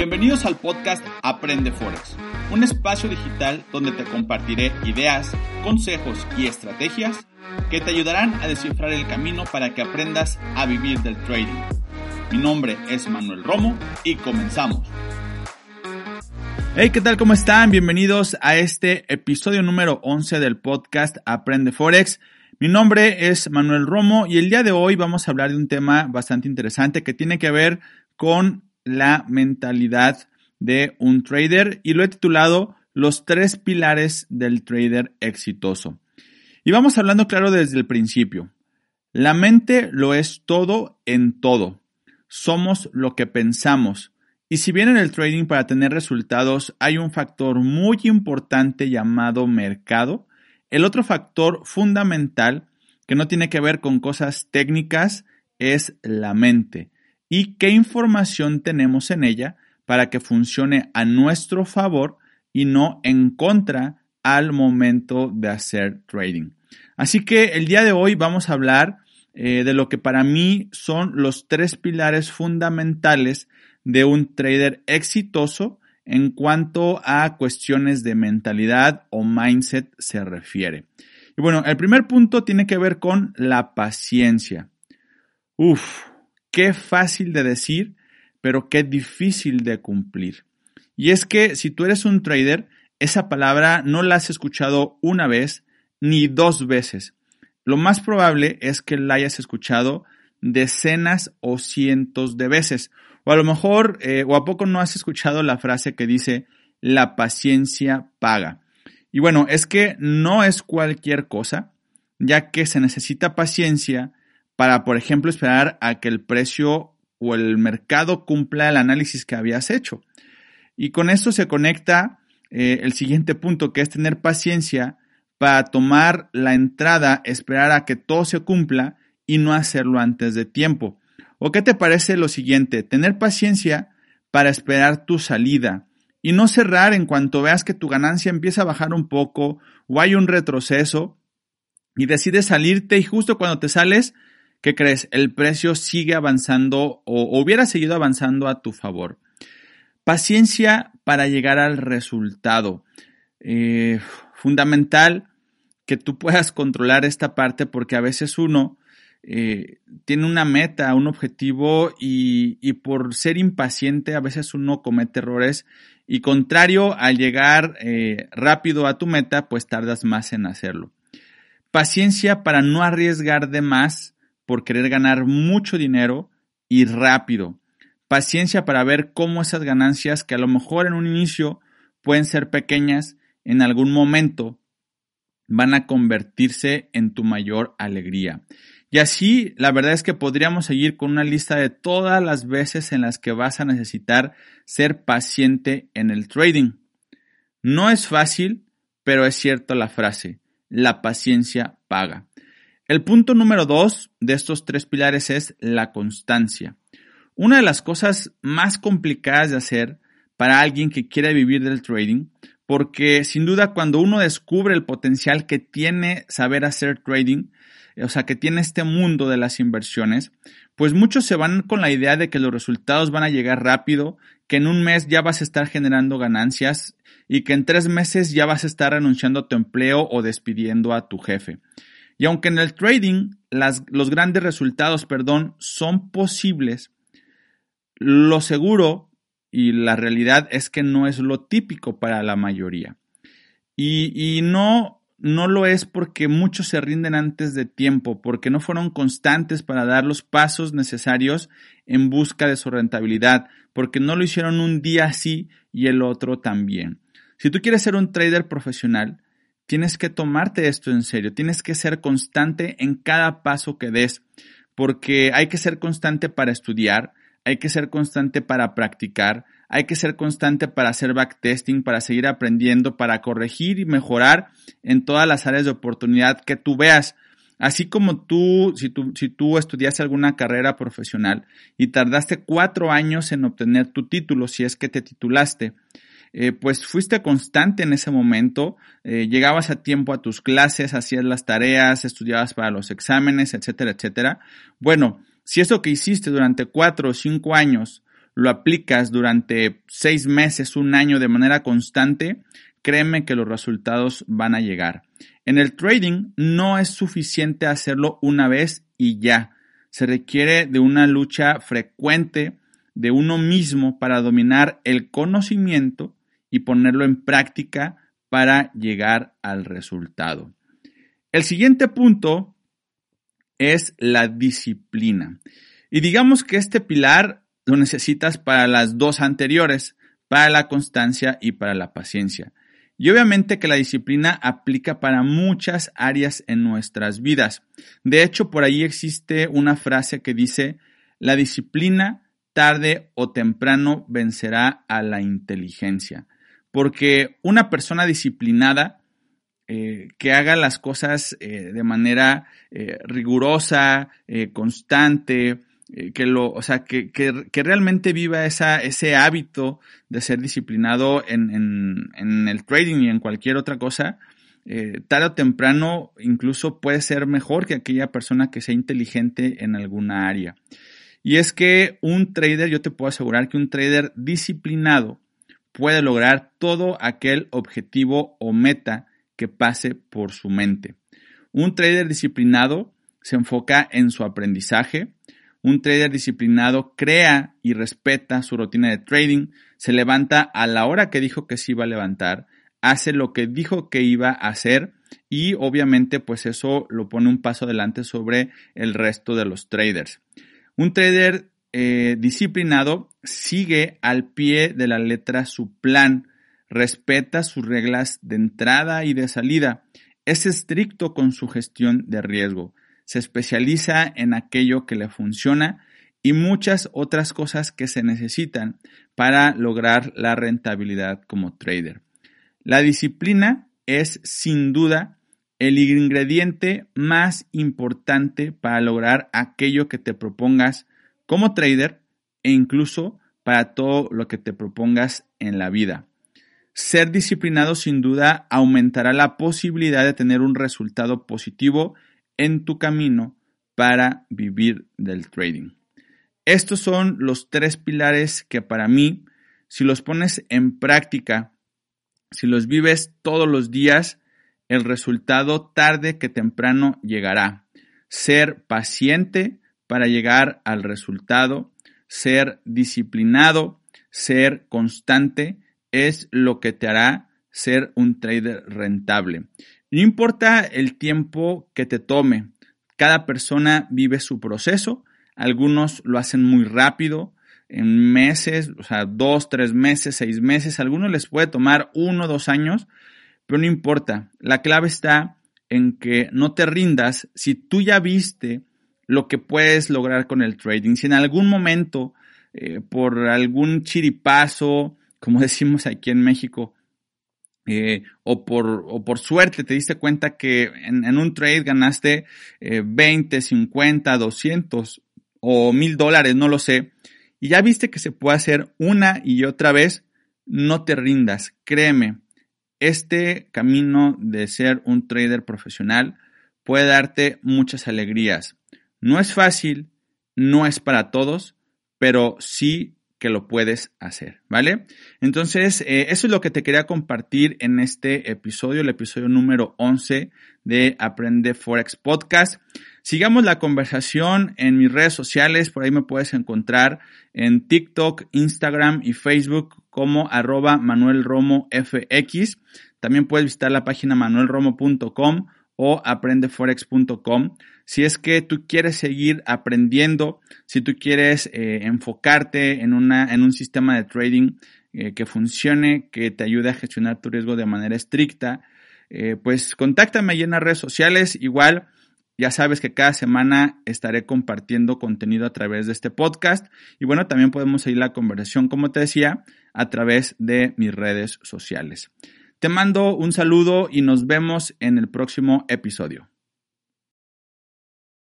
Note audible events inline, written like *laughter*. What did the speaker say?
Bienvenidos al podcast Aprende Forex, un espacio digital donde te compartiré ideas, consejos y estrategias que te ayudarán a descifrar el camino para que aprendas a vivir del trading. Mi nombre es Manuel Romo y comenzamos. Hey, ¿qué tal? ¿Cómo están? Bienvenidos a este episodio número 11 del podcast Aprende Forex. Mi nombre es Manuel Romo y el día de hoy vamos a hablar de un tema bastante interesante que tiene que ver con la mentalidad de un trader y lo he titulado Los tres pilares del trader exitoso. Y vamos hablando claro desde el principio. La mente lo es todo en todo. Somos lo que pensamos. Y si bien en el trading para tener resultados hay un factor muy importante llamado mercado, el otro factor fundamental que no tiene que ver con cosas técnicas es la mente y qué información tenemos en ella para que funcione a nuestro favor y no en contra al momento de hacer trading. Así que el día de hoy vamos a hablar eh, de lo que para mí son los tres pilares fundamentales de un trader exitoso en cuanto a cuestiones de mentalidad o mindset se refiere. Y bueno, el primer punto tiene que ver con la paciencia. Uf, Qué fácil de decir, pero qué difícil de cumplir. Y es que si tú eres un trader, esa palabra no la has escuchado una vez ni dos veces. Lo más probable es que la hayas escuchado decenas o cientos de veces. O a lo mejor, eh, o a poco no has escuchado la frase que dice, la paciencia paga. Y bueno, es que no es cualquier cosa, ya que se necesita paciencia para, por ejemplo, esperar a que el precio o el mercado cumpla el análisis que habías hecho. Y con esto se conecta eh, el siguiente punto, que es tener paciencia para tomar la entrada, esperar a que todo se cumpla y no hacerlo antes de tiempo. ¿O qué te parece lo siguiente? Tener paciencia para esperar tu salida y no cerrar en cuanto veas que tu ganancia empieza a bajar un poco o hay un retroceso y decides salirte y justo cuando te sales ¿qué crees? El precio sigue avanzando o, hubiera seguido avanzando a tu favor. Paciencia para llegar al resultado. Eh, fundamental que tú puedas controlar esta parte porque a veces uno eh, tiene una meta, un objetivo y, por ser impaciente a veces uno comete errores y contrario al llegar eh, rápido a tu meta pues tardas más en hacerlo. Paciencia para no arriesgar de más por querer ganar mucho dinero y rápido. Paciencia para ver cómo esas ganancias, que a lo mejor en un inicio pueden ser pequeñas, en algún momento van a convertirse en tu mayor alegría. Y así, la verdad es que podríamos seguir con una lista de todas las veces en las que vas a necesitar ser paciente en el trading. No es fácil, pero es cierto la frase, la paciencia paga. El punto número dos de estos tres pilares es la constancia. Una de las cosas más complicadas de hacer para alguien que quiere vivir del trading, porque sin duda cuando uno descubre el potencial que tiene saber hacer trading, o sea, que tiene este mundo de las inversiones, pues muchos se van con la idea de que los resultados van a llegar rápido, que en un mes ya vas a estar generando ganancias y que en tres meses ya vas a estar renunciando a tu empleo o despidiendo a tu jefe. Y aunque en el trading los grandes resultados, perdón, son posibles, lo seguro y la realidad es que no es lo típico para la mayoría. Y, no, no lo es porque muchos se rinden antes de tiempo, porque no fueron constantes para dar los pasos necesarios en busca de su rentabilidad, porque no lo hicieron un día así y el otro también. Si tú quieres ser un trader profesional, Tienes que tomarte esto en serio, tienes que ser constante en cada paso que des, porque hay que ser constante para estudiar, hay que ser constante para practicar, hay que ser constante para hacer backtesting, para seguir aprendiendo, para corregir y mejorar en todas las áreas de oportunidad que tú veas. Así como tú, si tú, si tú estudiaste alguna carrera profesional y tardaste cuatro años en obtener tu título, si es que te titulaste, eh, pues fuiste constante en ese momento, eh, llegabas a tiempo a tus clases, hacías las tareas, estudiabas para los exámenes, etcétera, etcétera. Bueno, si eso que hiciste durante cuatro o cinco años lo aplicas durante seis meses, un año de manera constante, créeme que los resultados van a llegar. En el trading no es suficiente hacerlo una vez y ya. Se requiere de una lucha frecuente de uno mismo para dominar el conocimiento y ponerlo en práctica para llegar al resultado. El siguiente punto es la disciplina. Y digamos que este pilar lo necesitas para las dos anteriores, para la constancia y para la paciencia. Y obviamente que la disciplina aplica para muchas áreas en nuestras vidas. De hecho, por ahí existe una frase que dice, la disciplina tarde o temprano vencerá a la inteligencia. Porque una persona disciplinada eh, que haga las cosas eh, de manera eh, rigurosa, constante, que lo, o sea, que, que, realmente viva ese hábito de ser disciplinado en, en el trading y en cualquier otra cosa, tarde o temprano incluso puede ser mejor que aquella persona que sea inteligente en alguna área. Y es que un trader, yo te puedo asegurar que un trader disciplinado puede lograr todo aquel objetivo o meta que pase por su mente. Un trader disciplinado se enfoca en su aprendizaje. Un trader disciplinado crea y respeta su rutina de trading, se levanta a la hora que dijo que se iba a levantar, hace lo que dijo que iba a hacer y obviamente pues eso lo pone un paso adelante sobre el resto de los traders. Un trader eh, disciplinado sigue al pie de la letra su plan, respeta sus reglas de entrada y de salida, es estricto con su gestión de riesgo, se especializa en aquello que le funciona y muchas otras cosas que se necesitan para lograr la rentabilidad como trader. La disciplina es sin duda el ingrediente más importante para lograr aquello que te propongas como trader e incluso para todo lo que te propongas en la vida. Ser disciplinado sin duda aumentará la posibilidad de tener un resultado positivo en tu camino para vivir del trading. Estos son los tres pilares que para mí, si los pones en práctica, si los vives todos los días, el resultado tarde que temprano llegará. Ser paciente para llegar al resultado, ser disciplinado, ser constante es lo que te hará ser un trader rentable. No importa el tiempo que te tome, cada persona vive su proceso, algunos lo hacen muy rápido, en meses, o sea, dos, tres meses, seis meses, algunos les puede tomar uno, dos años, pero no importa, la clave está en que no te rindas. Si tú ya viste lo que puedes lograr con el trading. Si en algún momento, eh, por algún chiripazo, como *laughs* decimos aquí en México, eh, o, por, o, por, suerte te diste cuenta que en, un trade ganaste 20, 50, 200 o 1000 dólares, no lo sé, y ya viste que se puede hacer una y otra vez, no te rindas, créeme, este camino de ser un trader profesional puede darte muchas alegrías. No es fácil, no es para todos, pero sí que lo puedes hacer, ¿vale? Entonces, eh, eso es lo que te quería compartir en este episodio, el episodio número 11 de Aprende Forex Podcast. Sigamos la conversación en mis redes sociales, por ahí me puedes encontrar en TikTok, Instagram y Facebook como arroba Manuel Romo FX. También puedes visitar la página manuelromo.com o aprendeforex.com. Si es que tú quieres seguir aprendiendo, si tú quieres eh, enfocarte en, una, en un sistema de trading eh, que funcione, que te ayude a gestionar tu riesgo de manera estricta, eh, pues contáctame ahí en las redes sociales. Igual, ya sabes que cada semana estaré compartiendo contenido a través de este podcast. Y bueno, también podemos seguir la conversación, como te decía, a través de mis redes sociales. Te mando un saludo y nos vemos en el próximo episodio.